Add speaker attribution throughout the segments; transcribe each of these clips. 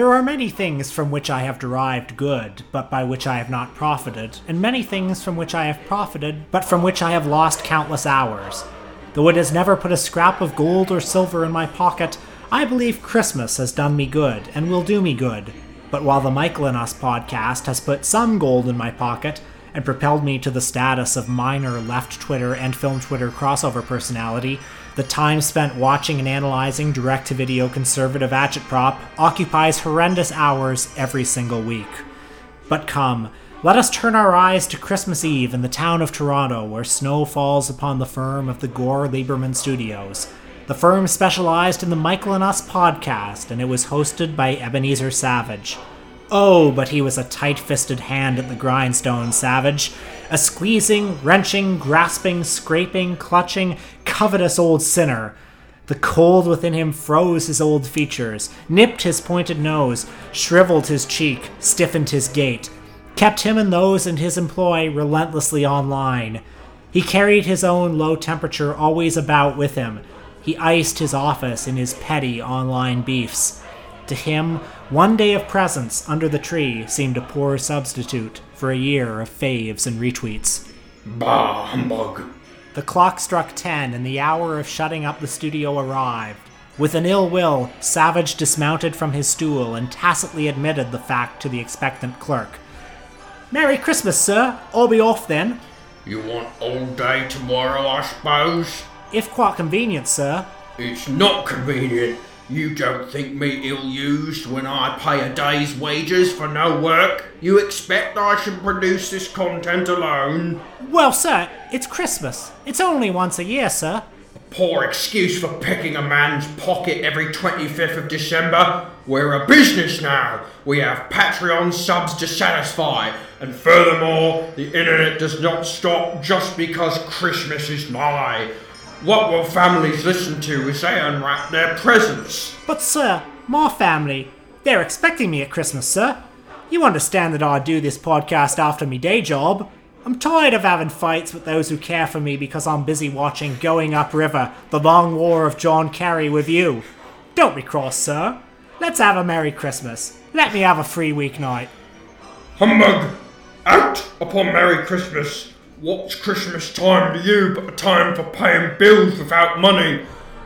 Speaker 1: There are many things from which I have derived good, but by which I have not profited, and many things from which I have profited, but from which I have lost countless hours. Though it has never put a scrap of gold or silver in my pocket, I believe Christmas has done me good and will do me good. But while the Michael and Us podcast has put some gold in my pocket and propelled me to the status of minor left Twitter and film Twitter crossover personality, the time spent watching and analyzing direct to video conservative agitprop occupies horrendous hours every single week. But come, let us turn our eyes to Christmas Eve in the town of Toronto, where snow falls upon the firm of the Gore Lieberman Studios. The firm specialized in the Michael and Us podcast, and it was hosted by Ebenezer Savage. Oh, but he was a tight fisted hand at the grindstone, Savage. A squeezing, wrenching, grasping, scraping, clutching, covetous old sinner. The cold within him froze his old features, nipped his pointed nose, shriveled his cheek, stiffened his gait, kept him and those in his employ relentlessly online. He carried his own low temperature always about with him. He iced his office in his petty online beefs. To him, one day of presents under the tree seemed a poor substitute for a year of faves and retweets.
Speaker 2: Bah, humbug.
Speaker 1: The clock struck ten, and the hour of shutting up the studio arrived. With an ill will, Savage dismounted from his stool and tacitly admitted the fact to the expectant clerk. Merry Christmas, sir. I'll be off then.
Speaker 2: You want all day tomorrow, I suppose?
Speaker 1: If quite convenient, sir.
Speaker 2: It's not convenient. You don't think me ill used when I pay a day's wages for no work? You expect I should produce this content alone?
Speaker 1: Well, sir, it's Christmas. It's only once a year, sir.
Speaker 2: A Poor excuse for picking a man's pocket every 25th of December. We're a business now. We have Patreon subs to satisfy. And furthermore, the internet does not stop just because Christmas is nigh. What will families listen to as they unwrap their presents?
Speaker 1: But, sir, my family, they're expecting me at Christmas, sir. You understand that I do this podcast after me day job. I'm tired of having fights with those who care for me because I'm busy watching Going Upriver, the long war of John Kerry with you. Don't be cross, sir. Let's have a Merry Christmas. Let me have a free weeknight.
Speaker 2: Humbug! Out upon Merry Christmas! What's Christmas time to you but a time for paying bills without money?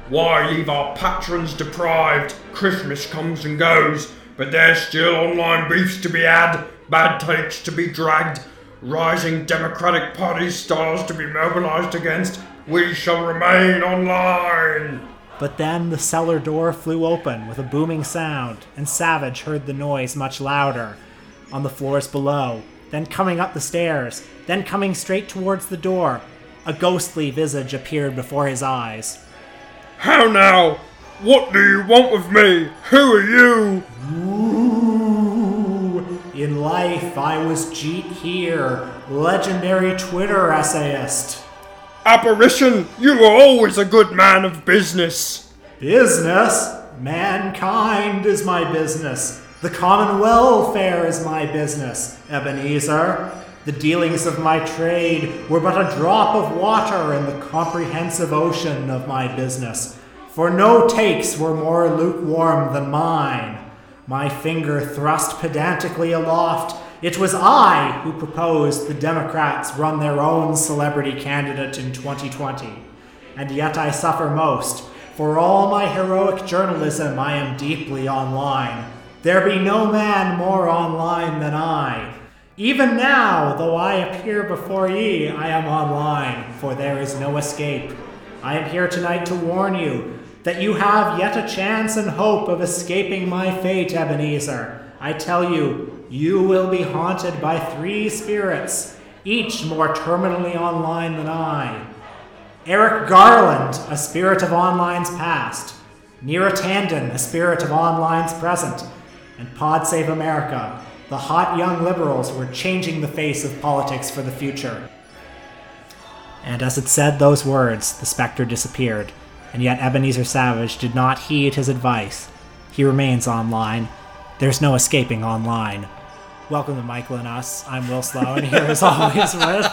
Speaker 2: Why leave our patrons deprived? Christmas comes and goes, but there's still online beefs to be had, bad takes to be dragged, rising Democratic Party stars to be mobilized against. We shall remain online!
Speaker 1: But then the cellar door flew open with a booming sound, and Savage heard the noise much louder. On the floors below, then coming up the stairs, then coming straight towards the door, a ghostly visage appeared before his eyes.
Speaker 2: How now? What do you want with me? Who are you?
Speaker 1: Ooh, in life, I was Jeet Heer, legendary Twitter essayist.
Speaker 2: Apparition, you were always a good man of business.
Speaker 1: Business? Mankind is my business. The common welfare is my business, Ebenezer. The dealings of my trade were but a drop of water in the comprehensive ocean of my business, for no takes were more lukewarm than mine. My finger thrust pedantically aloft, it was I who proposed the Democrats run their own celebrity candidate in 2020. And yet I suffer most. For all my heroic journalism, I am deeply online. There be no man more online than I. Even now, though I appear before ye, I am online, for there is no escape. I am here tonight to warn you that you have yet a chance and hope of escaping my fate, Ebenezer. I tell you, you will be haunted by three spirits, each more terminally online than I. Eric Garland, a spirit of online's past. Neera Tanden, a spirit of online's present. And Pod Save America, the hot young liberals were changing the face of politics for the future. And as it said those words, the specter disappeared, and yet Ebenezer Savage did not heed his advice. He remains online. There's no escaping online. Welcome to Michael and Us. I'm Will Sloan, and here as always with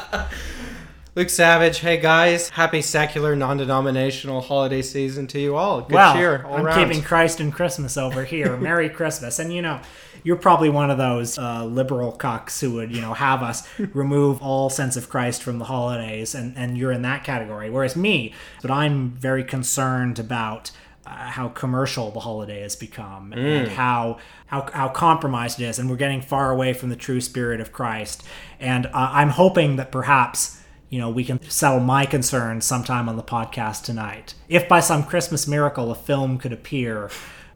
Speaker 3: Luke Savage. Hey guys, happy secular, non-denominational holiday season to you all. Good
Speaker 1: well,
Speaker 3: cheer all
Speaker 1: I'm
Speaker 3: around.
Speaker 1: keeping Christ and Christmas over here. Merry Christmas. And you know, you're probably one of those uh, liberal cucks who would, you know, have us remove all sense of Christ from the holidays, and, and you're in that category. Whereas me, but I'm very concerned about uh, how commercial the holiday has become and how, how how compromised it is, and we're getting far away from the true spirit of Christ. And uh, I'm hoping that perhaps you know we can settle my concerns sometime on the podcast tonight. If by some Christmas miracle a film could appear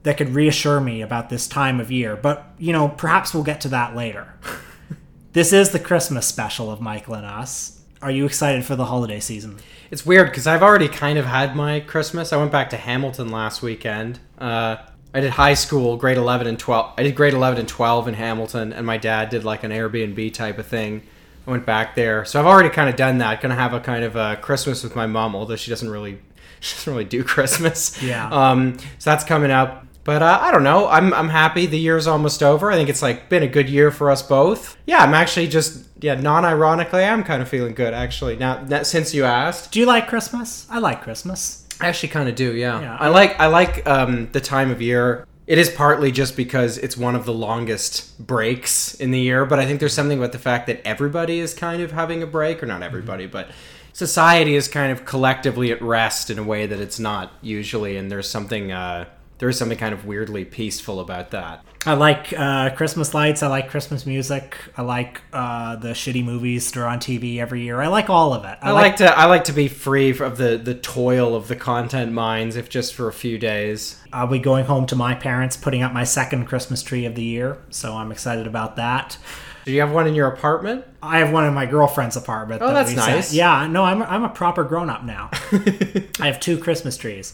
Speaker 1: that could reassure me about this time of year, but you know perhaps we'll get to that later. this is the Christmas special of Michael and us. Are you excited for the holiday season?
Speaker 3: It's weird because I've already kind of had my Christmas. I went back to Hamilton last weekend. Uh, I did high school, grade 11 and 12. I did grade 11 and 12 in Hamilton, and my dad did like an Airbnb type of thing. I went back there, so I've already kind of done that. Gonna have a kind of a Christmas with my mom, although she doesn't really, she doesn't really do Christmas.
Speaker 1: Yeah.
Speaker 3: Um. So that's coming up. But uh, I don't know. I'm I'm happy. The year's almost over. I think it's like been a good year for us both. Yeah, I'm actually just yeah, non-ironically, I'm kind of feeling good actually. Now that since you asked,
Speaker 1: Do you like Christmas? I like Christmas.
Speaker 3: I actually kind of do, yeah.
Speaker 1: Yeah.
Speaker 3: I like I like um, the time of year. It is partly just because it's one of the longest breaks in the year, but I think there's something about the fact that everybody is kind of having a break, or not everybody, but society is kind of collectively at rest in a way that it's not usually, and there's something uh, there is something kind of weirdly peaceful about that.
Speaker 1: I like uh, Christmas lights. I like Christmas music. I like uh, the shitty movies that are on TV every year. I like all of it.
Speaker 3: I like to I like to be free of the the toil of the content mines, if just for a few days.
Speaker 1: I'll be going home to my parents, putting up my second Christmas tree of the year. So I'm excited about that.
Speaker 3: Do you have one in your apartment?
Speaker 1: I have one in my girlfriend's apartment.
Speaker 3: Oh,
Speaker 1: that
Speaker 3: that's nice.
Speaker 1: Yeah, no, I'm, I'm a proper grown up now. I have two Christmas trees.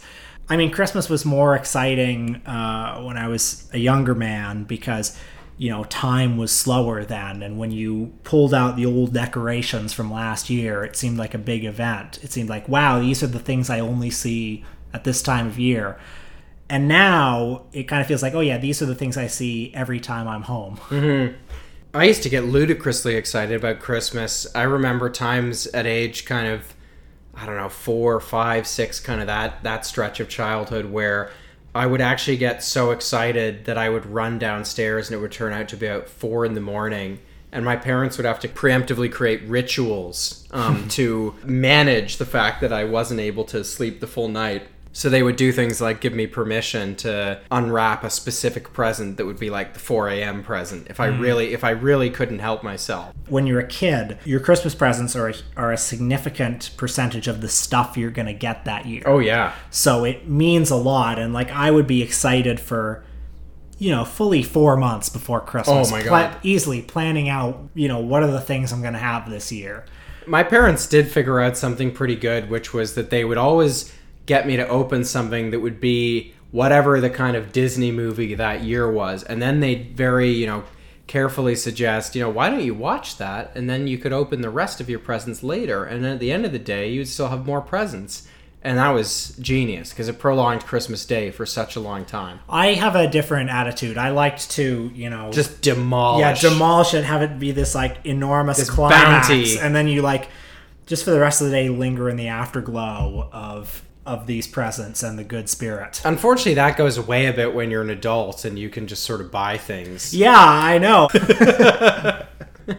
Speaker 1: I mean, Christmas was more exciting uh, when I was a younger man because, you know, time was slower then. And when you pulled out the old decorations from last year, it seemed like a big event. It seemed like, wow, these are the things I only see at this time of year. And now it kind of feels like, oh, yeah, these are the things I see every time I'm home.
Speaker 3: I used to get ludicrously excited about Christmas. I remember times at age kind of, I don't know, four, five, six, kind of that that stretch of childhood where I would actually get so excited that I would run downstairs and it would turn out to be about four in the morning. And my parents would have to preemptively create rituals um, to manage the fact that I wasn't able to sleep the full night. So they would do things like give me permission to unwrap a specific present that would be like the 4 a.m. present if I hmm. really if I really couldn't help myself.
Speaker 1: when you're a kid, your Christmas presents are are a significant percentage of the stuff you're gonna get that year.
Speaker 3: Oh yeah.
Speaker 1: So it means a lot, and like I would be excited for, you know, fully four months before Christmas.
Speaker 3: Oh my God.
Speaker 1: easily planning out, you know, what are the things I'm gonna have this year.
Speaker 3: My parents did figure out something pretty good, which was that they would always get me to open something that would be whatever the kind of Disney movie that year was. And then they'd very, you know, carefully suggest, you know, why don't you watch that? And then you could open the rest of your presents later. And then at the end of the day, you'd still have more presents. And that was genius because it prolonged Christmas Day for such a long time.
Speaker 1: I have a different attitude. I liked to, you know,
Speaker 3: Just demolish.
Speaker 1: yeah, demolish it, have it be this like enormous
Speaker 3: This
Speaker 1: climax,
Speaker 3: bounty.
Speaker 1: and then you like just for the rest of the day linger in the afterglow of of these presents and the good spirit.
Speaker 3: Unfortunately, that goes away a bit when you're an adult and you can just sort of buy things.
Speaker 1: Yeah, I know.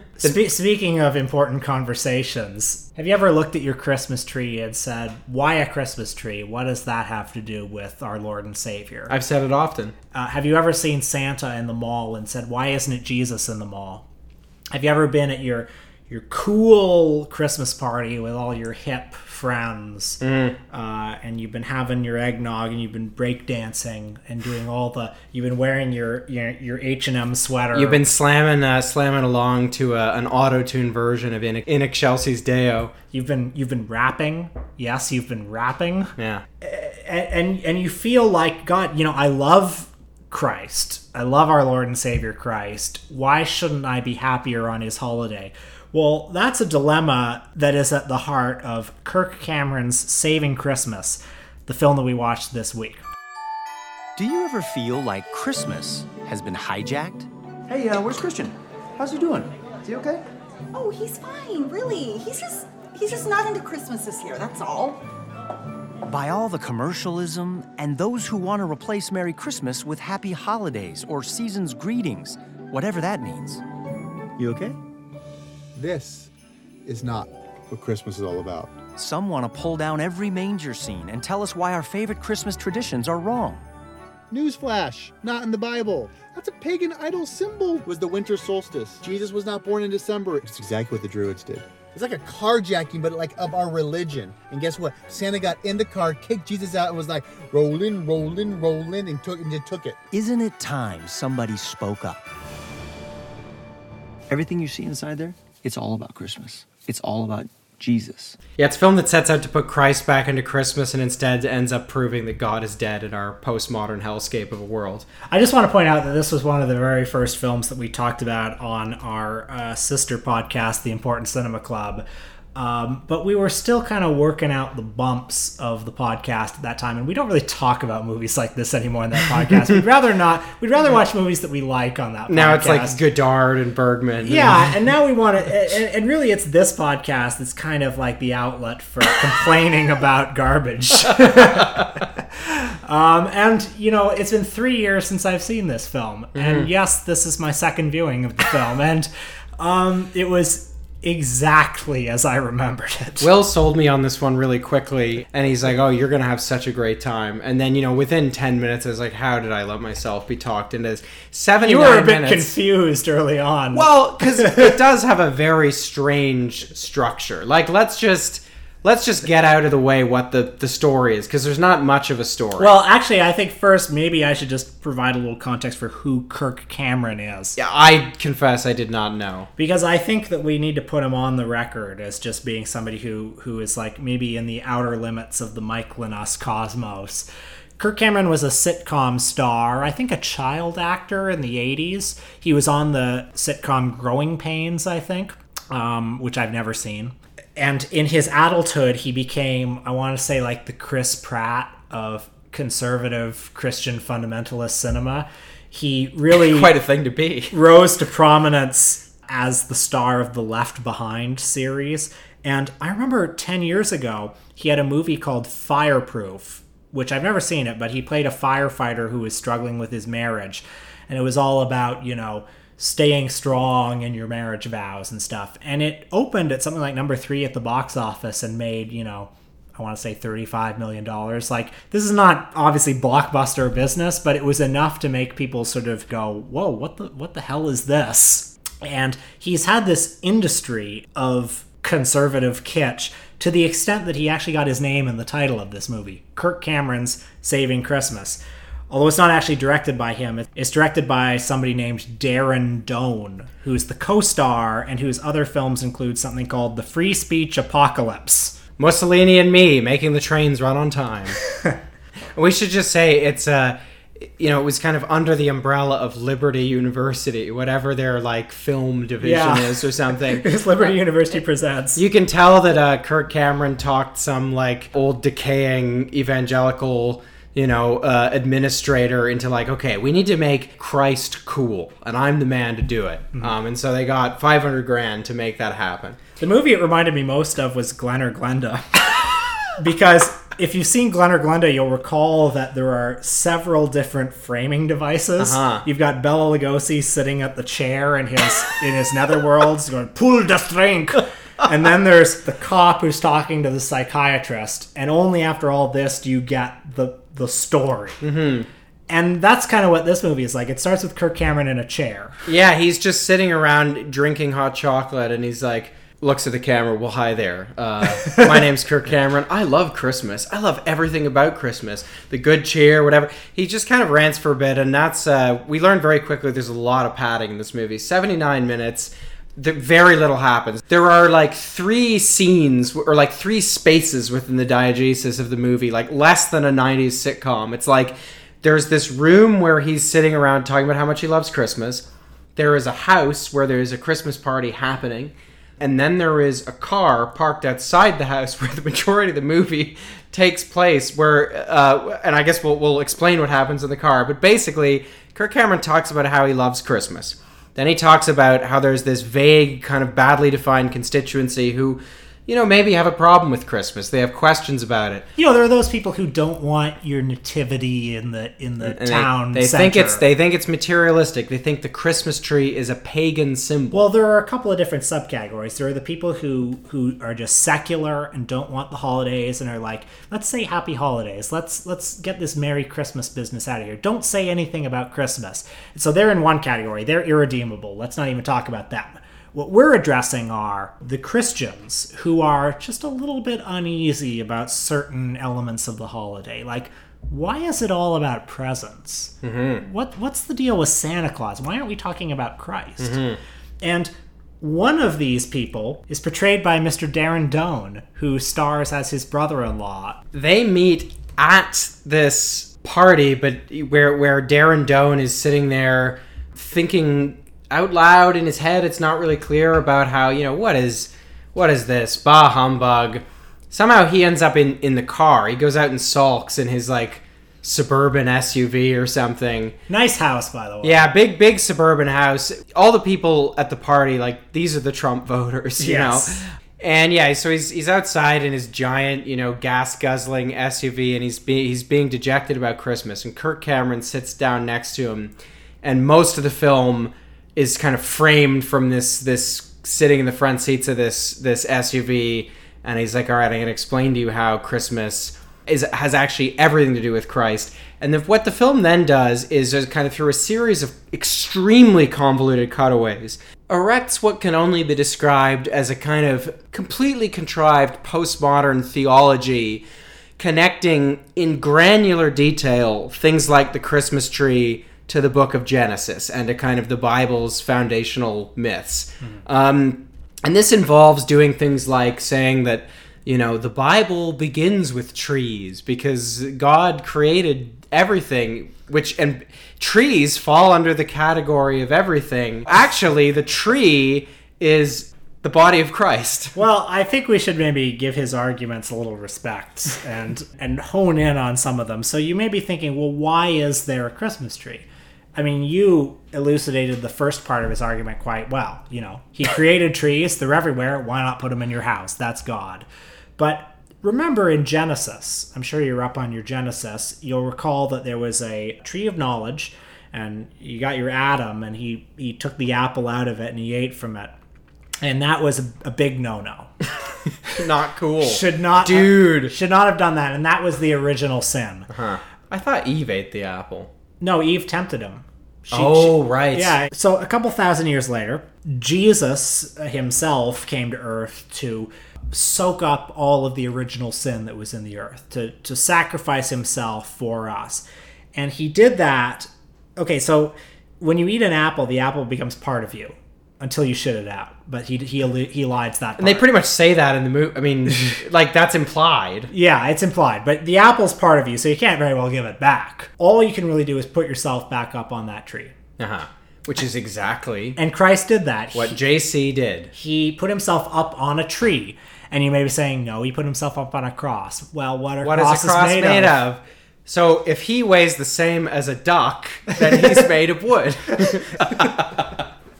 Speaker 1: Spe- speaking of important conversations, have you ever looked at your Christmas tree and said, "Why a Christmas tree? What does that have to do with our Lord and Savior?"
Speaker 3: I've said it often.
Speaker 1: Uh, have you ever seen Santa in the mall and said, "Why isn't it Jesus in the mall?" Have you ever been at your your cool Christmas party with all your hip friends, uh, and you've been having your eggnog and you've been breakdancing and doing all the you've been wearing your your your H and M sweater.
Speaker 3: You've been slamming uh, slamming along to a, an auto-tune version of In- Chelsea's Deo.
Speaker 1: you've been you've been rapping. Yes, you've been rapping,
Speaker 3: Yeah.
Speaker 1: and and, and you feel like God. You know, I love. Christ. I love our Lord and Savior Christ. Why shouldn't I be happier on his holiday? Well, that's a dilemma that is at the heart of Kirk Cameron's Saving Christmas, the film that we watched this week.
Speaker 4: Do you ever feel like Christmas has been hijacked?
Speaker 5: Hey, uh, where's Christian? How's he doing? Is he okay?
Speaker 6: Oh, he's fine, really. He's just
Speaker 5: He's just not into Christmas this year, that's all.
Speaker 4: By all the commercialism and those who want to replace Merry Christmas with Happy Holidays or Season's Greetings, whatever that means. You okay?
Speaker 6: This is not what Christmas is all about.
Speaker 4: Some want to pull down every manger scene and tell us why our favorite Christmas traditions are wrong.
Speaker 6: Newsflash, not in the Bible. That's a pagan idol symbol. It was the winter solstice. Jesus was not born in December. It's exactly what the Druids did. It's like a carjacking, but like of our religion. And guess what? Santa got in the car, kicked Jesus out, and was like, rolling, rolling, rolling, and took and just took it.
Speaker 4: Isn't it time somebody spoke up? Everything you see inside there, it's all about Christmas. It's all about Jesus.
Speaker 3: Yeah, it's a film that sets out to put Christ back into Christmas and instead ends up proving that God is dead in our postmodern hellscape of a world.
Speaker 1: I just want to point out that this was one of the very first films that we talked about on our uh, sister podcast, The Important Cinema Club. Um, but we were still kind of working out the bumps of the podcast at that time, and we don't really talk about movies like this anymore in that podcast. we'd rather not. We'd rather watch movies that we like on that.
Speaker 3: Now
Speaker 1: podcast.
Speaker 3: it's like Godard and Bergman.
Speaker 1: Yeah, and now we want to, and, and really, it's this podcast that's kind of like the outlet for complaining about garbage. um, and you know, it's been three years since I've seen this film, and yes, this is my second viewing of the film, and um, it was exactly as I remembered it.
Speaker 3: Will sold me on this one really quickly, and he's like, "Oh, you're gonna have such a great time." And then, you know, within ten minutes, I was like, "How did I let myself be talked into this?" Seventy
Speaker 1: you were a bit
Speaker 3: minutes.
Speaker 1: confused early on.
Speaker 3: Well, because it does have a very strange structure. Like, let's just let's just get out of the way what the the story is, because there's not much of a story.
Speaker 1: Well, actually, I think first maybe I should just provide a little context for who Kirk Cameron is.
Speaker 3: Yeah, I confess I did not know.
Speaker 1: because I think that we need to put him on the record as just being somebody who who is like maybe in the outer limits of the Mike Linus cosmos. Kirk Cameron was a sitcom star, I think a child actor in the 80s. He was on the sitcom Growing Pains, I think, um, which I've never seen. And in his adulthood, he became, I want to say, like the Chris Pratt of conservative Christian fundamentalist cinema. He really
Speaker 3: Quite a thing to be.
Speaker 1: rose to prominence as the star of the Left Behind series. And I remember 10 years ago, he had a movie called Fireproof, which I've never seen it, but he played a firefighter who was struggling with his marriage. And it was all about, you know, staying strong in your marriage vows and stuff. And it opened at something like number three at the box office and made, you know, I want to say $35 million. Like, this is not obviously blockbuster business, but it was enough to make people sort of go, whoa, what the, what the hell is this? And he's had this industry of conservative kitsch to the extent that he actually got his name in the title of this movie Kirk Cameron's Saving Christmas. Although it's not actually directed by him, it's directed by somebody named Darren Doane, who's the co star and whose other films include something called The Free Speech Apocalypse.
Speaker 3: Mussolini and me making the trains run on time. we should just say it's uh you know, it was kind of under the umbrella of Liberty University, whatever their like film division
Speaker 1: Yeah.
Speaker 3: is or something.
Speaker 1: Because Liberty University presents.
Speaker 3: You can tell that uh, Kirk Cameron talked some like old decaying evangelical, you know, uh, administrator into like, okay, we need to make Christ cool, and I'm the man to do it. Um, and so they got 500 grand to make that happen.
Speaker 1: The movie it reminded me most of was Glen or Glenda. because if you've seen Glen or Glenda, you'll recall that there are several different framing devices.
Speaker 3: Uh-huh.
Speaker 1: You've got Bela Lugosi sitting at the chair in his in his netherworlds going, pull the string. And then there's the cop who's talking to the psychiatrist. And only after all this do you get the the story. Mm-hmm. And that's kind of what this movie is like. It starts with Kirk Cameron in a chair.
Speaker 3: Yeah, he's just sitting around drinking hot chocolate, and he's like, looks at the camera. Well, hi there. Uh, my name's Kirk Cameron. I love Christmas. I love everything about Christmas. The good cheer, whatever. He just kind of rants for a bit, and that's uh, we learned very quickly. There's a lot of padding in this movie. 79 minutes. There, very little happens. There are like three scenes or like three spaces within the diegesis of the movie, like less than a 90s sitcom. It's like there's this room where he's sitting around talking about how much he loves Christmas. There is a house where there is a Christmas party happening. And then there is a car parked outside the house where the majority of the movie takes place. Where, uh, and I guess we'll, we'll explain what happens in the car. But basically, Kirk Cameron talks about how he loves Christmas. Then he talks about how there's this vague, kind of badly defined constituency who you know, maybe have a problem with Christmas. They have questions about it.
Speaker 1: You know, there are those people who don't want your nativity in the in the
Speaker 3: And
Speaker 1: town.
Speaker 3: they, think it's they think it's materialistic. They think the Christmas tree is a pagan symbol.
Speaker 1: Well, there are a couple of different subcategories. There are the people who who are just secular and don't want the holidays and are like, let's say happy holidays. Let's let's get this Merry Christmas business out of here. Don't say anything about Christmas. So they're in one category. They're irredeemable. Let's not even talk about them. What we're addressing are the Christians who are just a little bit uneasy about certain elements of the holiday. Like, why is it all about presents? Mm-hmm. What what's the deal with Santa Claus? Why aren't we talking about Christ? And one of these people is portrayed by Mr. Darren Doane, who stars as his brother-in-law.
Speaker 3: they meet at this party, but where where Darren Doane is sitting there thinking out loud in his head. It's not really clear about how you know what is what is this bah humbug. Somehow he ends up in in the car. He goes out and sulks in his like suburban SUV or something.
Speaker 1: Nice house, by the way.
Speaker 3: Yeah, big big suburban house. All the people at the party like these are the Trump voters, you
Speaker 1: Yes.
Speaker 3: know. And yeah, so he's he's outside in his giant, you know, gas guzzling SUV, and he's be, he's being dejected about Christmas. And Kirk Cameron sits down next to him, and most of the film is kind of framed from this this sitting in the front seats of this this SUV, and he's like, "All right, I'm gonna explain to you how Christmas is has actually everything to do with Christ." And the, what the film then does is just kind of through a series of extremely convoluted cutaways, erects what can only be described as a kind of completely contrived postmodern theology connecting in granular detail things like the Christmas tree to the book of Genesis and to kind of the Bible's foundational myths. Um, and this involves doing things like saying that, you know, the Bible begins with trees because God created everything, which, and trees fall under the category of everything. Actually, the tree is the body of Christ.
Speaker 1: Well, I think we should maybe give his arguments a little respect and and hone in on some of them. So you may be thinking, well, why is there a Christmas tree? I mean, you elucidated the first part of his argument quite well. You know, he created trees; they're everywhere. Why not put them in your house? That's God. But remember in Genesis, I'm sure you're up on your Genesis. You'll recall that there was a tree of knowledge, and you got your Adam, and he he took the apple out of it and he ate from it. And that was a, a big no-no
Speaker 3: Not cool.
Speaker 1: should not
Speaker 3: Dude.
Speaker 1: should not have done that and that was the original sin
Speaker 3: Huh. I thought Eve ate the apple.
Speaker 1: No eve tempted him. She-
Speaker 3: Oh,
Speaker 1: she-
Speaker 3: right.
Speaker 1: yeah. So a couple thousand years later jesus himself came to earth to soak up all of the original sin that was in the earth to to sacrifice himself for us. And he did that. Okay so when you eat an apple the apple becomes part of you until you shit it out but he he he lied to that
Speaker 3: And they pretty much say that in the movie. I mean, like that's implied.
Speaker 1: Yeah, it's implied, but the apple's part of you, so you can't very well give it back. All you can really do is put yourself back up on that tree.
Speaker 3: Uh-huh. Which is exactly
Speaker 1: And Christ did that.
Speaker 3: what
Speaker 1: He,
Speaker 3: JC did.
Speaker 1: he put himself up on a tree. And you may be saying, no, he put himself up on a cross. Well, what are
Speaker 3: What is
Speaker 1: crosses
Speaker 3: a cross
Speaker 1: made,
Speaker 3: made,
Speaker 1: of?
Speaker 3: of? So if he weighs the same as a duck, then he's made of wood.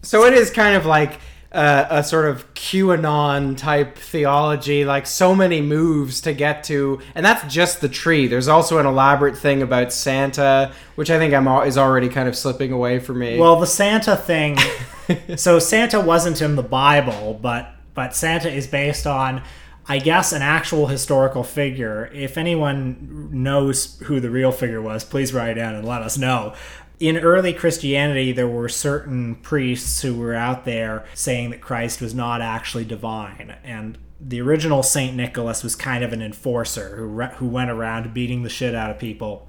Speaker 3: so it is kind of like uh, a sort of QAnon type theology, like so many moves to get to, and that's just the tree. There's also an elaborate thing about Santa, which I think I'm al- is already kind of slipping away from me.
Speaker 1: Well, the Santa thing. so Santa wasn't in the Bible, but but Santa is based on, I guess, an actual historical figure. If anyone knows who the real figure was, please write in and let us know. In early Christianity, there were certain priests who were out there saying that Christ was not actually divine, and the original Saint Nicholas was kind of an enforcer who re- who went around beating the shit out of people,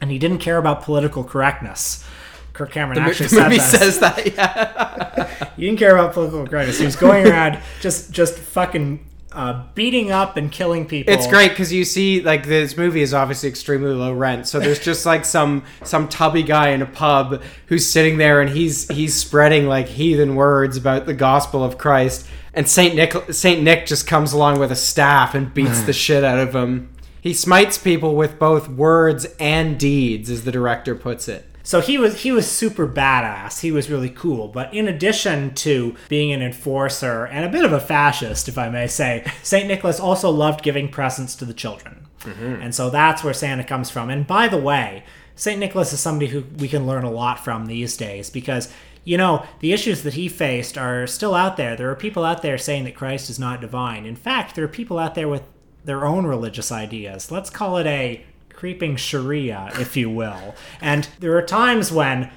Speaker 1: and he didn't care about political correctness. Kirk Cameron
Speaker 3: the,
Speaker 1: actually
Speaker 3: the
Speaker 1: said
Speaker 3: movie
Speaker 1: that.
Speaker 3: says that. Yeah.
Speaker 1: He didn't care about political correctness. He was going around just just fucking uh, beating up and killing people.
Speaker 3: It's great because you see, like, this movie is obviously extremely low rent. So there's just like some some tubby guy in a pub who's sitting there and he's he's spreading like heathen words about the gospel of Christ. And Saint Nick Saint Nick just comes along with a staff and beats the shit out of him. He smites people with both words and deeds, as the director puts it.
Speaker 1: So he was he was super badass. He was really cool. But in addition to being an enforcer and a bit of a fascist, if I may say, Saint Nicholas also loved giving presents to the children. Mm-hmm. And so that's where Santa comes from. And by the way, St. Nicholas is somebody who we can learn a lot from these days because, you know, the issues that he faced are still out there. There are people out there saying that Christ is not divine. In fact, there are people out there with their own religious ideas. Let's call it a creeping Sharia, if you will. And there are times when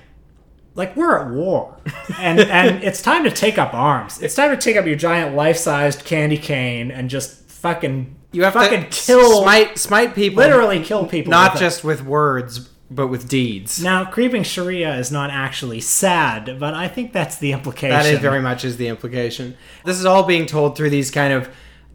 Speaker 1: like we're at war and and it's time to take up arms it's time to take up your giant life-sized candy cane and just fucking
Speaker 3: You have
Speaker 1: fucking
Speaker 3: to
Speaker 1: kill
Speaker 3: smite smite people,
Speaker 1: literally kill people
Speaker 3: not
Speaker 1: with it.
Speaker 3: just with words, but with deeds.
Speaker 1: now creeping sharia is not actually sad but i think that's the implication
Speaker 3: That is very much is the implication. This is all being told through these kind of,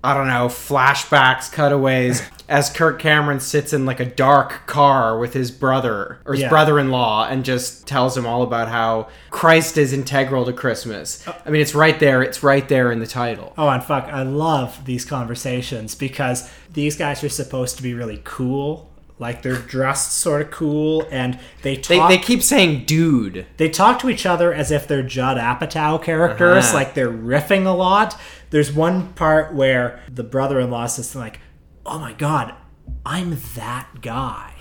Speaker 3: I don't know, flashbacks, cutaways, as Kirk Cameron sits in like a dark car with his brother or his
Speaker 1: Yeah.
Speaker 3: brother-in-law and just tells him all about how Christ is integral to Christmas. I mean, it's right there. It's right there in the title.
Speaker 1: oh and fuck i love these conversations because these guys are supposed to be really cool like they're dressed sort of cool and they
Speaker 3: They,
Speaker 1: talk
Speaker 3: they keep saying "dude."
Speaker 1: they talk to each other as if they're Judd Apatow characters,
Speaker 3: Uh-huh.
Speaker 1: like they're riffing a lot. There's one part where the brother-in-law says like, "Oh my god, I'm that guy.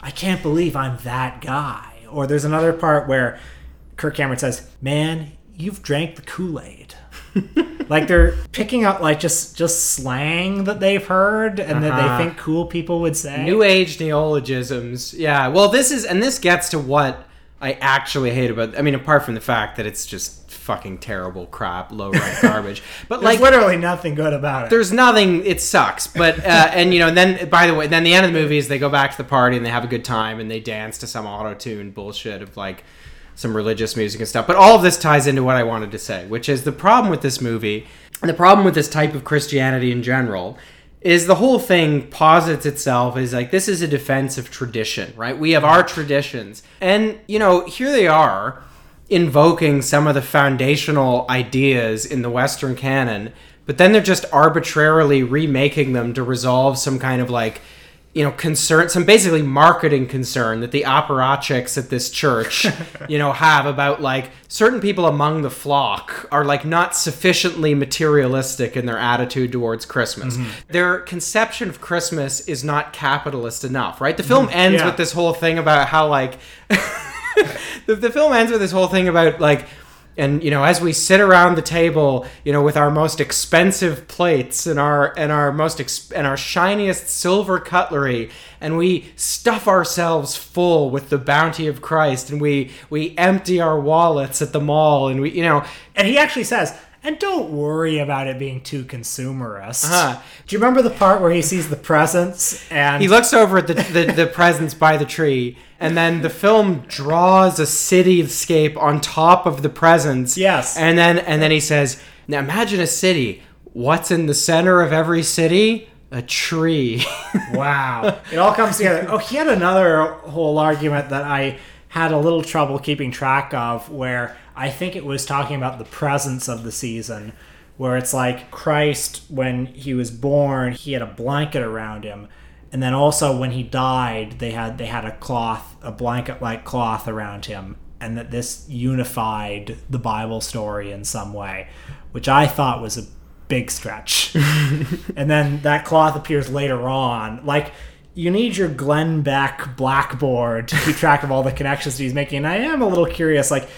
Speaker 1: I can't believe I'm that guy." Or there's another part where Kirk Cameron says, "Man, you've drank the Kool-Aid." like they're picking up like just just slang that they've heard and that
Speaker 3: Uh-huh.
Speaker 1: they think cool people would say.
Speaker 3: New age neologisms. Yeah. Well, this is, and this gets to what I actually hate about. I mean, apart from the fact that it's just fucking terrible crap, low rent garbage. But
Speaker 1: There's
Speaker 3: like,
Speaker 1: literally nothing good about it.
Speaker 3: there's nothing. It sucks. But uh, and you know, and then by the way, then the end of the movie is they go back to the party and they have a good time and they dance to some auto tune bullshit of like some religious music and stuff. But all of this ties into what I wanted to say, which is the problem with this movie and the problem with this type of Christianity in general is the whole thing posits itself as like this is a defense of tradition, right? We have our traditions. And you know, here they are invoking some of the foundational ideas in the western canon, but then they're just arbitrarily remaking them to resolve some kind of like you know, concern, some basically marketing concern that the apparatchiks at this church, you know, have about like certain people among the flock are like not sufficiently materialistic in their attitude towards Christmas. Mm-hmm. Their conception of Christmas is not capitalist enough, right? The film mm-hmm. ends
Speaker 1: Yeah.
Speaker 3: with this whole thing about how like the, the film ends with this whole thing about like and you know as we sit around the table you know with our most expensive plates and our and our most and our shiniest silver cutlery and we stuff ourselves full with the bounty of Christ and we we empty our wallets at the mall and we you know
Speaker 1: And he actually says, and don't worry about it being too consumerist.
Speaker 3: Uh-huh.
Speaker 1: Do you remember the part where he sees the presents and
Speaker 3: he looks over at the, the, the presents by the tree and then the film draws a cityscape on top of the presents
Speaker 1: Yes.
Speaker 3: and then and then he says now imagine a city what's in the center of every city a tree
Speaker 1: wow, it all comes together. Oh, he had another whole argument that I had a little trouble keeping track of, where I think it was talking about the presence of the season, where it's like Christ when he was born, he had a blanket around him. And then also when he died, they had they had a cloth, a blanket like cloth around him, and that this unified the Bible story in some way, which I thought was a big stretch. and then that cloth appears later on. Like you need your Glenn Beck blackboard to keep track of all the connections he's making. And I am a little curious, like,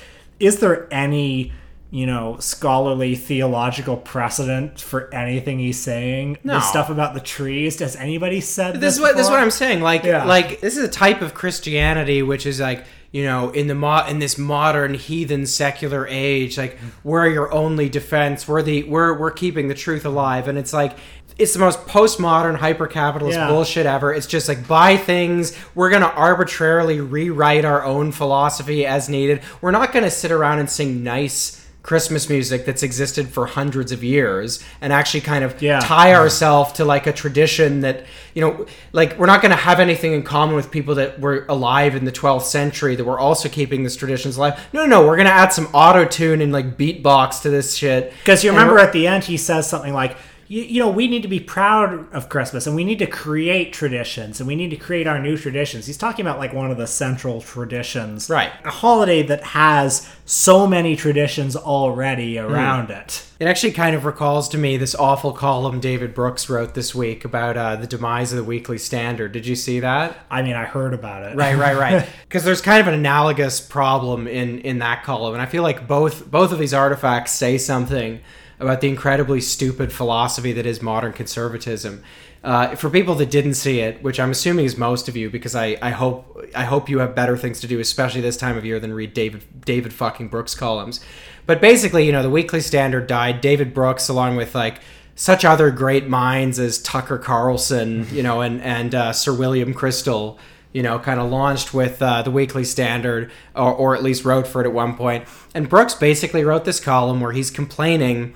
Speaker 1: is there any you know scholarly theological precedent for anything he's saying?
Speaker 3: No.
Speaker 1: The stuff about the trees. Has anybody said this?
Speaker 3: this is what this is what? I'm saying. Like
Speaker 1: Yeah.
Speaker 3: like this is a type of Christianity which is like you know in the mo- in this modern heathen secular age like we're your only defense. We're the we're we're keeping the truth alive, and it's like. It's the most postmodern, hyper-capitalist
Speaker 1: Yeah.
Speaker 3: bullshit ever. It's just like buy things. We're gonna arbitrarily rewrite our own philosophy as needed. We're not gonna sit around and sing nice Christmas music that's existed for hundreds of years and actually kind of
Speaker 1: Yeah.
Speaker 3: tie ourselves to like a tradition that you know like we're not going to have anything in common with people that were alive in the 12th century that were also keeping these traditions alive no no no we're going to add some auto tune and like beatbox to this shit
Speaker 1: Because you remember at the end, he says something like, you, you know, we need to be proud of Christmas and we need to create traditions and we need to create our new traditions. He's talking about like one of the central traditions.
Speaker 3: Right.
Speaker 1: A holiday that has so many traditions already around it.
Speaker 3: It actually kind of recalls to me this awful column David Brooks wrote this week about uh, the demise of the Weekly Standard. Did you see that?
Speaker 1: I mean, I heard about it.
Speaker 3: Right, right, right. Because there's kind of an analogous problem in in that column, and I feel like both both of these artifacts say something about the incredibly stupid philosophy that is modern conservatism. Uh, for people that didn't see it, which I'm assuming is most of you, because I, I hope I hope you have better things to do, especially this time of year, than read David David fucking Brooks columns. But basically, you know, the Weekly Standard died. David Brooks, along with like such other great minds as Tucker Carlson, you know, and and uh, Sir William Kristol, you know, kind of launched with uh, the Weekly Standard, or, or at least wrote for it at one point. And Brooks basically wrote this column where he's complaining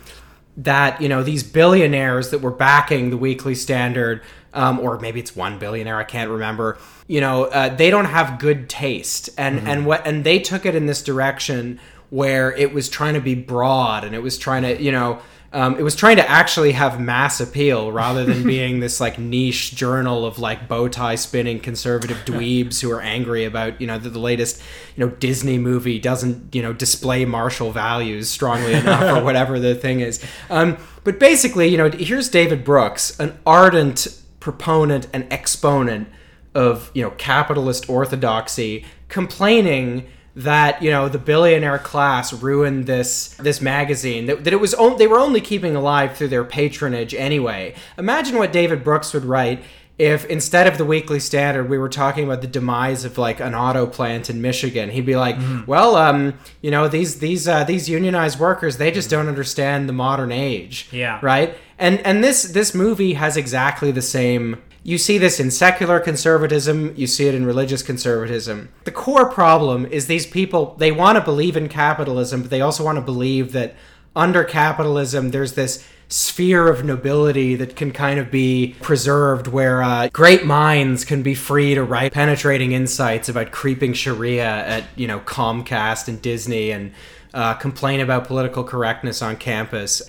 Speaker 3: that you know these billionaires that were backing the Weekly Standard, um, or maybe it's one billionaire, I can't remember. You know, uh, they don't have good taste, and and what and they took it in this direction where it was trying to be broad and it was trying to you know um, it was trying to actually have mass appeal rather than being this like niche journal of like bow tie spinning conservative dweebs who are angry about you know that the latest you know Disney movie doesn't you know display martial values strongly enough or whatever the thing is. Um, but basically, you know, here's David Brooks, an ardent proponent and exponent of you know capitalist orthodoxy, complaining that you know the billionaire class ruined this this magazine that, that it was on, they were only keeping alive through their patronage anyway. Imagine what david brooks would write if instead of the weekly standard we were talking about the demise of like an auto plant in michigan. He'd be like well um you know these these uh, these unionized workers they just don't understand the modern age.
Speaker 1: Yeah.
Speaker 3: right? And and this this movie has exactly the same you see this in secular conservatism, you see it in religious conservatism. The core problem is these people, they want to believe in capitalism, but they also want to believe that under capitalism, there's this sphere of nobility that can kind of be preserved where uh, great minds can be free to write penetrating insights about creeping sharia at you know comcast and disney and uh, complain about political correctness on campus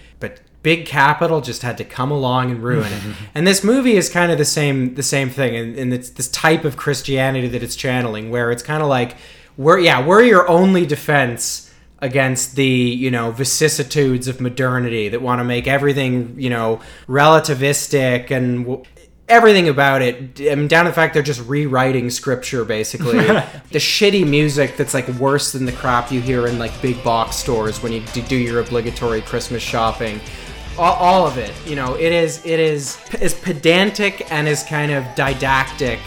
Speaker 3: big capital just had to come along and ruin it. and this movie is kind of the same the same thing. And, and it's this type of Christianity that it's channeling where it's kind of like we're yeah, we're your only defense against the, you know, vicissitudes of modernity that want to make everything, you know, relativistic and w- everything about it. I mean, down to the fact they're just rewriting scripture basically. The shitty music that's like worse than the crap you hear in like big box stores when you do your obligatory christmas shopping all, all of it you know it is it is as pedantic and as kind of didactic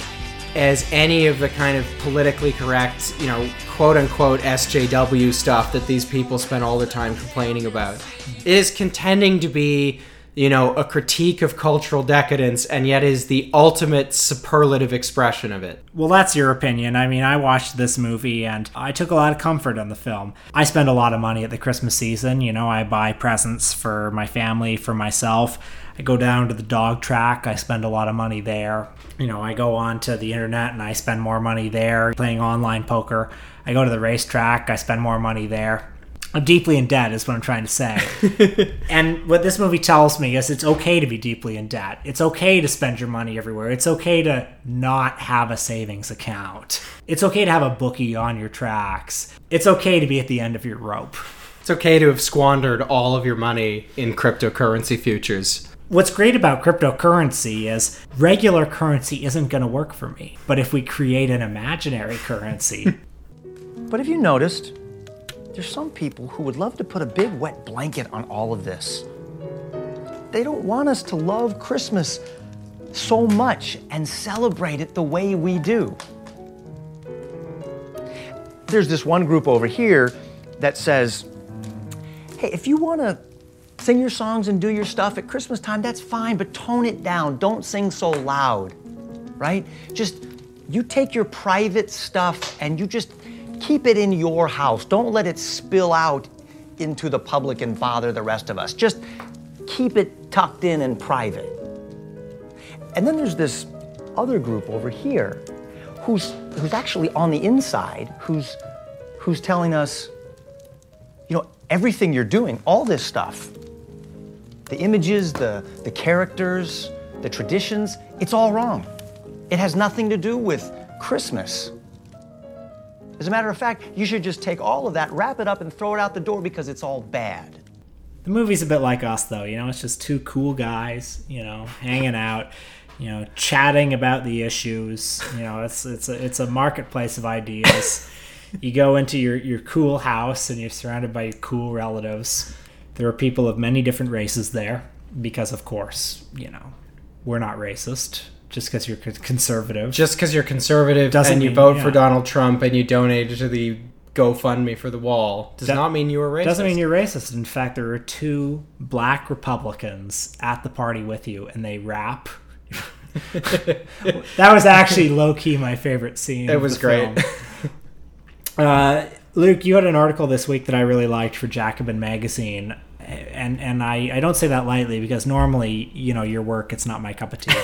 Speaker 3: as any of the kind of politically correct you know quote unquote sjw stuff that these people spend all their time complaining about. It is contending to be you know, a critique of cultural decadence, and yet is the ultimate superlative expression of it.
Speaker 1: Well, that's your opinion. I mean, I watched this movie and I took a lot of comfort in the film. I spend a lot of money at the Christmas season. You know, I buy presents for my family, for myself. I go down to the dog track. I spend a lot of money there. You know, I go on to the internet and I spend more money there playing online poker. I go to the racetrack. I spend more money there. I'm deeply in debt, is what I'm trying to say. and what this movie tells me is it's okay to be deeply in debt. It's okay to spend your money everywhere. It's okay to not have a savings account. It's okay to have a bookie on your tracks. It's okay to be at the end of your rope.
Speaker 3: It's okay to have squandered all of your money in cryptocurrency futures.
Speaker 1: What's great about cryptocurrency is regular currency isn't going to work for me. But if we create an imaginary currency,
Speaker 4: But have you noticed? There's some people who would love to put a big wet blanket on all of this. They don't want us to love Christmas so much and celebrate it the way we do. There's this one group over here that says, hey, if you want to sing your songs and do your stuff at Christmas time, that's fine, but tone it down. Don't sing so loud, right? Just you take your private stuff and you just keep it in your house. Don't let it spill out into the public and bother the rest of us. Just keep it tucked in and private. And then there's this other group over here who's who's actually on the inside, who's who's telling us, you know, everything you're doing, all this stuff, the images, the, the characters, the traditions, it's all wrong. It has nothing to do with Christmas. As a matter of fact, you should just take all of that, wrap it up, and throw it out the door because it's all bad.
Speaker 1: The movie's a bit like us, though. You know, it's just two cool guys, you know, hanging out, you know, chatting about the issues. You know, it's it's a it's a marketplace of ideas. you go into your your cool house and you're surrounded by your cool relatives. There are people of many different races there because, of course, you know, we're not racist just because you're conservative.
Speaker 3: Just because you're conservative
Speaker 1: Doesn't
Speaker 3: and you
Speaker 1: mean-
Speaker 3: vote
Speaker 1: yeah.
Speaker 3: for Donald Trump and you donated to the GoFundMe for the wall does
Speaker 1: That-
Speaker 3: not mean you were racist.
Speaker 1: Doesn't mean you're racist. In fact, there are two black Republicans at the party with you, and they rap. that was actually low key my favorite scene.
Speaker 3: It
Speaker 1: of
Speaker 3: was
Speaker 1: the
Speaker 3: great.
Speaker 1: film. uh, Luke, you had an article this week that I really liked for Jacobin magazine, and and I, I don't say that lightly because normally you know your work it's not my cup of tea.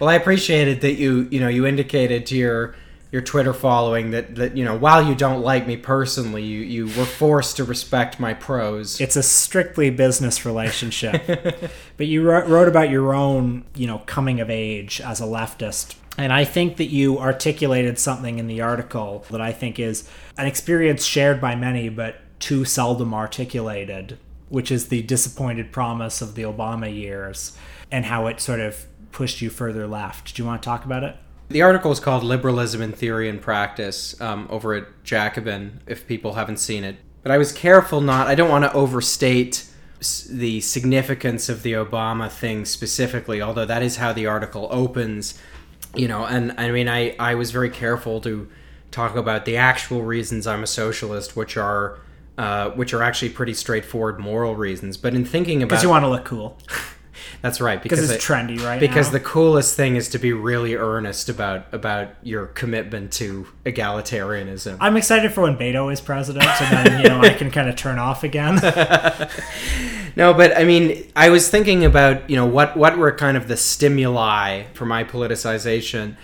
Speaker 3: Well, I appreciated that you you know you indicated to your your Twitter following that that you know while you don't like me personally, you you were forced to respect my prose.
Speaker 1: it's a strictly business relationship. but you wrote, wrote about your own, you know, coming of age as a leftist. And I think that you articulated something in the article that I think is an experience shared by many, but too seldom articulated, which is the disappointed promise of the Obama years and how it sort of pushed you further left. Do you want to talk about it?
Speaker 3: The article is called Liberalism in Theory and Practice um, over at Jacobin, if people haven't seen it. But I was careful not, I don't want to overstate the significance of the Obama thing specifically, although that is how the article opens. You know, and I mean, I, I was very careful to talk about the actual reasons I'm a socialist, which are. Uh, which are actually pretty straightforward moral reasons, but in thinking about
Speaker 1: Because you want to look cool.
Speaker 3: that's right
Speaker 1: Because it's
Speaker 3: it-
Speaker 1: trendy right
Speaker 3: because
Speaker 1: now.
Speaker 3: the coolest thing is to be really earnest about about your commitment to egalitarianism.
Speaker 1: I'm excited for when Beto is president, and then, you know, I can kind of turn off again.
Speaker 3: no, but I mean, I was thinking about you know what what were kind of the stimuli for my politicization,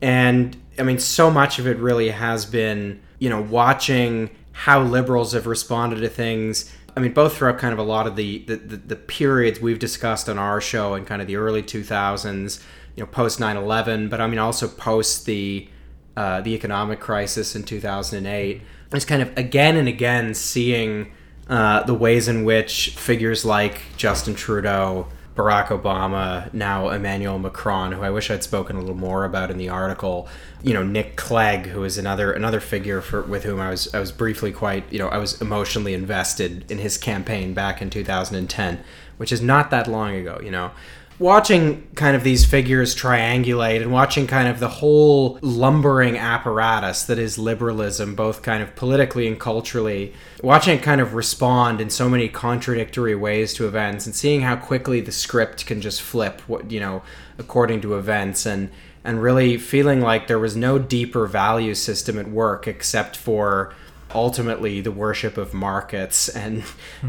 Speaker 3: and I mean, so much of it really has been you know watching how liberals have responded to things. I mean, both throughout kind of a lot of the the, the, the periods we've discussed on our show and kind of the early 2000s, you know, post 9/11, but I mean also post the uh, the economic crisis in 2008. It's kind of again and again seeing uh, the ways in which figures like Justin Trudeau, Barack Obama, now Emmanuel Macron, who I wish I'd spoken a little more about in the article, you know, Nick Clegg, who is another another figure for with whom I was I was briefly quite you know I was emotionally invested in his campaign back in 2010, which is not that long ago, you know watching kind of these figures triangulate and watching kind of the whole lumbering apparatus that is liberalism, both kind of politically and culturally, watching it kind of respond in so many contradictory ways to events and seeing how quickly the script can just flip, what you know, according to events and and really feeling like there was no deeper value system at work except for ultimately the worship of markets and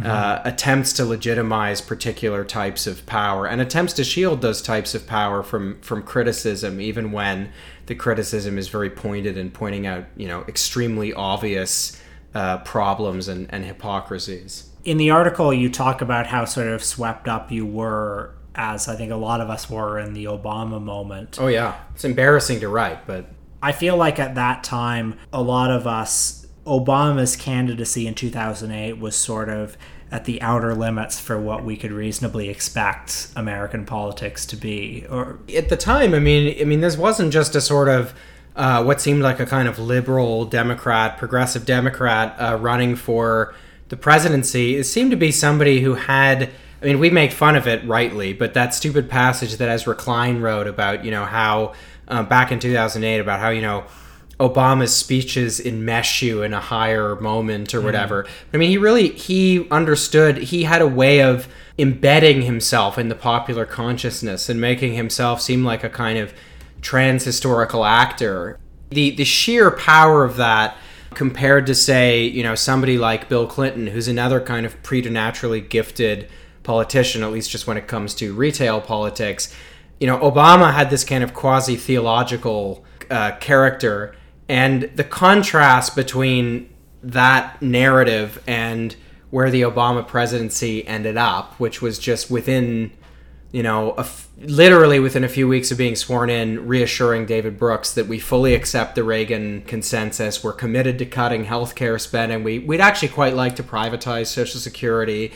Speaker 3: uh, attempts to legitimize particular types of power and attempts to shield those types of power from from criticism even when the criticism is very pointed and pointing out you know extremely obvious uh, problems and, and hypocrisies.
Speaker 1: In the article you talk about how sort of swept up you were as i think a lot of us were in the obama moment.
Speaker 3: Oh yeah. It's embarrassing to write but
Speaker 1: i feel like at that time a lot of us obama's candidacy in 2008 was sort of at the outer limits for what we could reasonably expect american politics to be or
Speaker 3: at the time, I mean, I mean, this wasn't just a sort of uh, what seemed like a kind of liberal Democrat, progressive Democrat uh, running for the presidency. It seemed to be somebody who had. I mean, we make fun of it rightly, but that stupid passage that Ezra Klein wrote about, you know, how uh, back in 2008 about how you know Obama's speeches enmesh you in a higher moment or whatever. I mean, he really he understood. He had a way of embedding himself in the popular consciousness and making himself seem like a kind of trans historical actor. The the sheer power of that compared to say, you know, somebody like Bill Clinton who's another kind of preternaturally gifted politician at least just when it comes to retail politics. You know, Obama had this kind of quasi theological uh, character and the contrast between that narrative and where the Obama presidency ended up, which was just within, you know, literally within a few weeks of being sworn in, reassuring David Brooks that we fully accept the Reagan consensus. We're committed to cutting healthcare spending. We, we'd actually quite like to privatize Social Security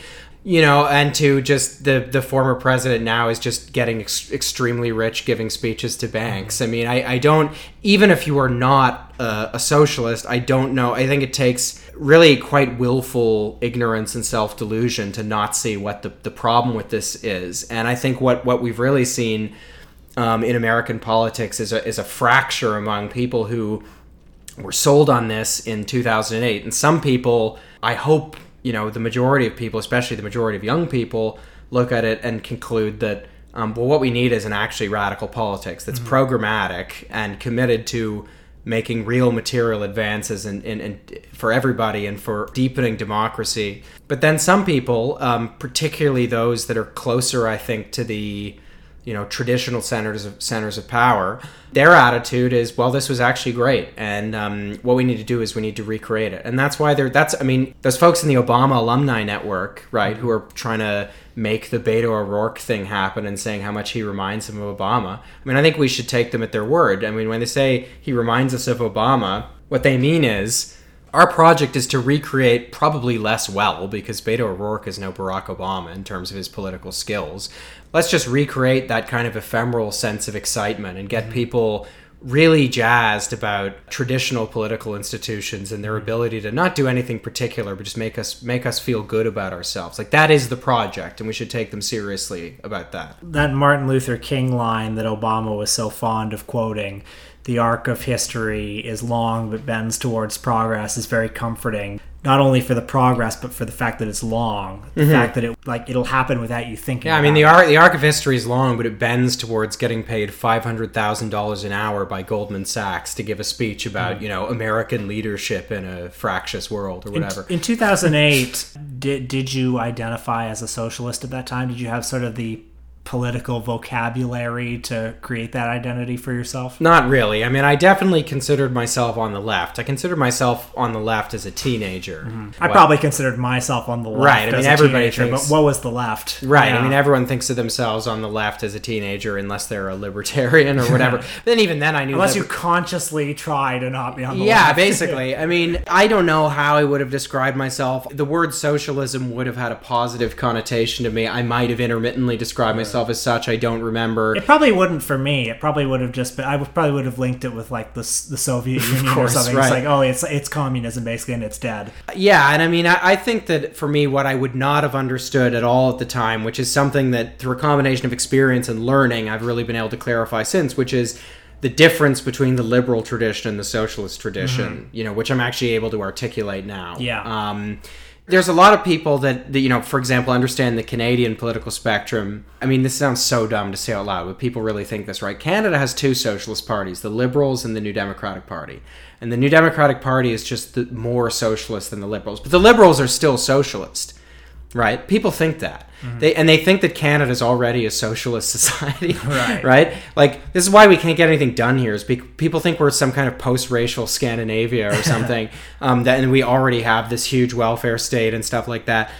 Speaker 3: you know, and to just the the former president now is just getting ex- extremely rich, giving speeches to banks. I mean, I, I don't even if you are not a, a socialist, I don't know. I think it takes really quite willful ignorance and self delusion to not see what the the problem with this is. And I think what what we've really seen um, in American politics is a is a fracture among people who were sold on this in 2008, and some people I hope you know the majority of people, especially the majority of young people, look at it and conclude that um, well, what we need is an actually radical politics that's mm-hmm. programmatic and committed to making real material advances in, in, in, for everybody and for deepening democracy. But then some people, um, particularly those that are closer, I think, to the you know traditional centers of centers of power their attitude is well this was actually great. And um, what we need to do is we need to recreate it. And that's why they're that's i mean those folks in the obama alumni network right who are trying to make the beto o'rourke thing happen and saying how much he reminds them of obama. I mean i think we should take them at their word. I mean when they say he reminds us of obama what they mean is our project is to recreate probably less well because Beto O'Rourke is no Barack Obama in terms of his political skills. Let's just recreate that kind of ephemeral sense of excitement and get mm-hmm. people really jazzed about traditional political institutions and their ability to not do anything particular but just make us make us feel good about ourselves. Like that is the project and we should take them seriously about that.
Speaker 1: That martin luther king line that obama was so fond of quoting the arc of history is long but bends towards progress is very comforting not only for the progress but for the fact that it's long the mm-hmm. fact that it like it'll happen without you thinking
Speaker 3: yeah i mean the arc the arc of history is long but it bends towards getting paid $500000 an hour by goldman sachs to give a speech about mm-hmm. you know american leadership in a fractious world or whatever
Speaker 1: in, in 2008 did, did you identify as a socialist at that time did you have sort of the political vocabulary to create that identity for yourself?
Speaker 3: Not really. I mean, I definitely considered myself on the left. I considered myself on the left as a teenager.
Speaker 1: Mm-hmm. I probably considered myself on the left. Right. I mean, everybody teenager, thinks. But what was the left?
Speaker 3: Right. Yeah. I mean, everyone thinks of themselves on the left as a teenager, unless they're a libertarian or whatever. but then even then, I knew
Speaker 1: unless liber- you consciously try to not be on the
Speaker 3: yeah,
Speaker 1: left.
Speaker 3: Yeah, basically. I mean, I don't know how I would have described myself. The word socialism would have had a positive connotation to me. I might have intermittently described myself myself as such. I don't remember.
Speaker 1: It probably wouldn't for me. It probably would have just been. I probably would have linked it with like the the Soviet Union course, or something. Right. It's like, oh, it's it's communism basically, and it's dead.
Speaker 3: Yeah, and I mean, I, I think that for me, what I would not have understood at all at the time, which is something that through a combination of experience and learning, I've really been able to clarify since, which is the difference between the liberal tradition and the socialist tradition. Mm-hmm. You know, which I'm actually able to articulate now.
Speaker 1: Yeah.
Speaker 3: Um, there's a lot of people that, that, you know for example understand the canadian political spectrum. I mean this sounds so dumb to say out loud but people really think this right? Canada has two socialist parties the liberals and the new democratic party. And the new democratic party is just the, more socialist than the liberals. But the liberals are still socialist right? People think that. Mm-hmm. They and they think that Canada is already a socialist society, right? right? Like this is why we can't get anything done here. Is people think we're some kind of post-racial Scandinavia or something, um, that and we already have this huge welfare state and stuff like that.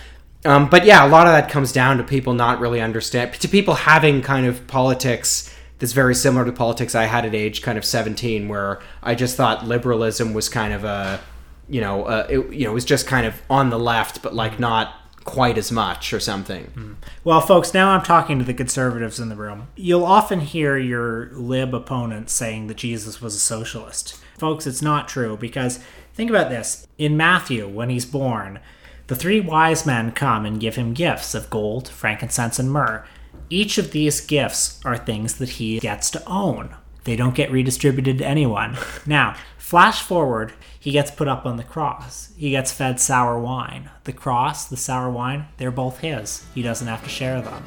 Speaker 3: Um, but yeah, a lot of that comes down to people not really understand, to people having kind of politics that's very similar to politics I had at age kind of 17, where I just thought liberalism was kind of a, you know, uh, it, you know, it was just kind of on the left, but like not quite as much or something. Mm.
Speaker 1: Well, folks, now I'm talking to the conservatives in the room. You'll often hear your lib opponents saying that Jesus was a socialist. Folks, it's not true because think about this. In Matthew, when he's born, the three wise men come and give him gifts of gold, frankincense, and myrrh. Each of these gifts are things that he gets to own. They don't get redistributed to anyone. Now, flash forward he gets put up on the cross. He gets fed sour wine. The cross, the sour wine, they're both his. He doesn't have to share them.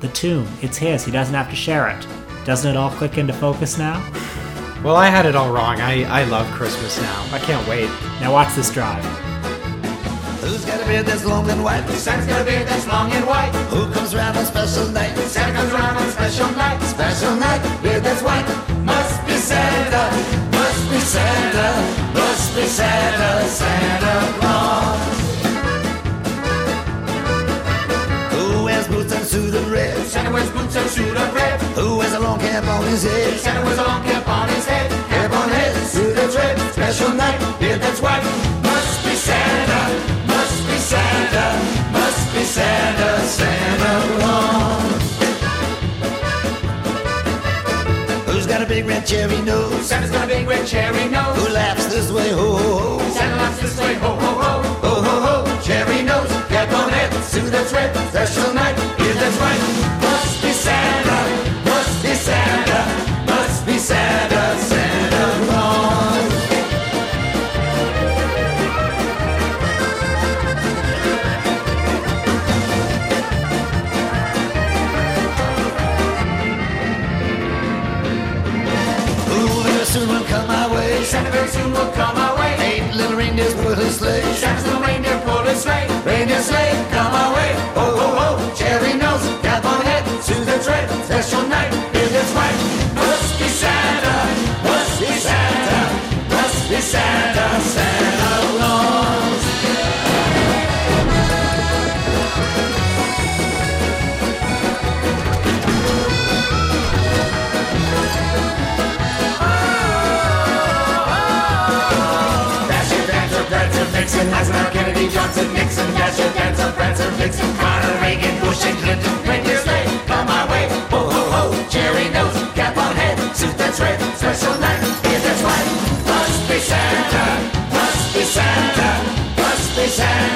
Speaker 1: The tomb, it's his. He doesn't have to share it. Doesn't it all click into focus now?
Speaker 3: Well, I had it all wrong. I, I love Christmas now. I can't wait.
Speaker 1: Now watch this drive.
Speaker 7: Who's got a beard that's long and white? Santa's got a beard that's long and white. Who comes round on special night? Santa comes round on special night. Special night, beard that's white must be Santa, must be Santa, must be Santa, Santa Claus. Who wears boots and suit of red? Santa wears boots and suit of red. Who wears a long cap on his head? Santa wears a long cap on his head. Cap on head, suit of red. Special night, beard that's white. Must be Santa, must be Santa, must be Santa, Santa Claus. Big red cherry nose? Santa's got a big red cherry nose. Who laughs this way, ho ho ho? Santa laughs this way, ho ho ho. Ho ho ho, cherry nose, cap on head, suit that's red, special night, beard that's white. Very soon will come Vixen, Eisenhower, Kennedy, Johnson, Nixon, Dasher, Dancer, Prancer, Vixen, Carter, Reagan, Bush, and Clinton, reindeer sleigh, come my way, ho ho ho, cherry nose, cap on head, suit that's red, special night, beard that's white, must be Santa, must be Santa, must be Santa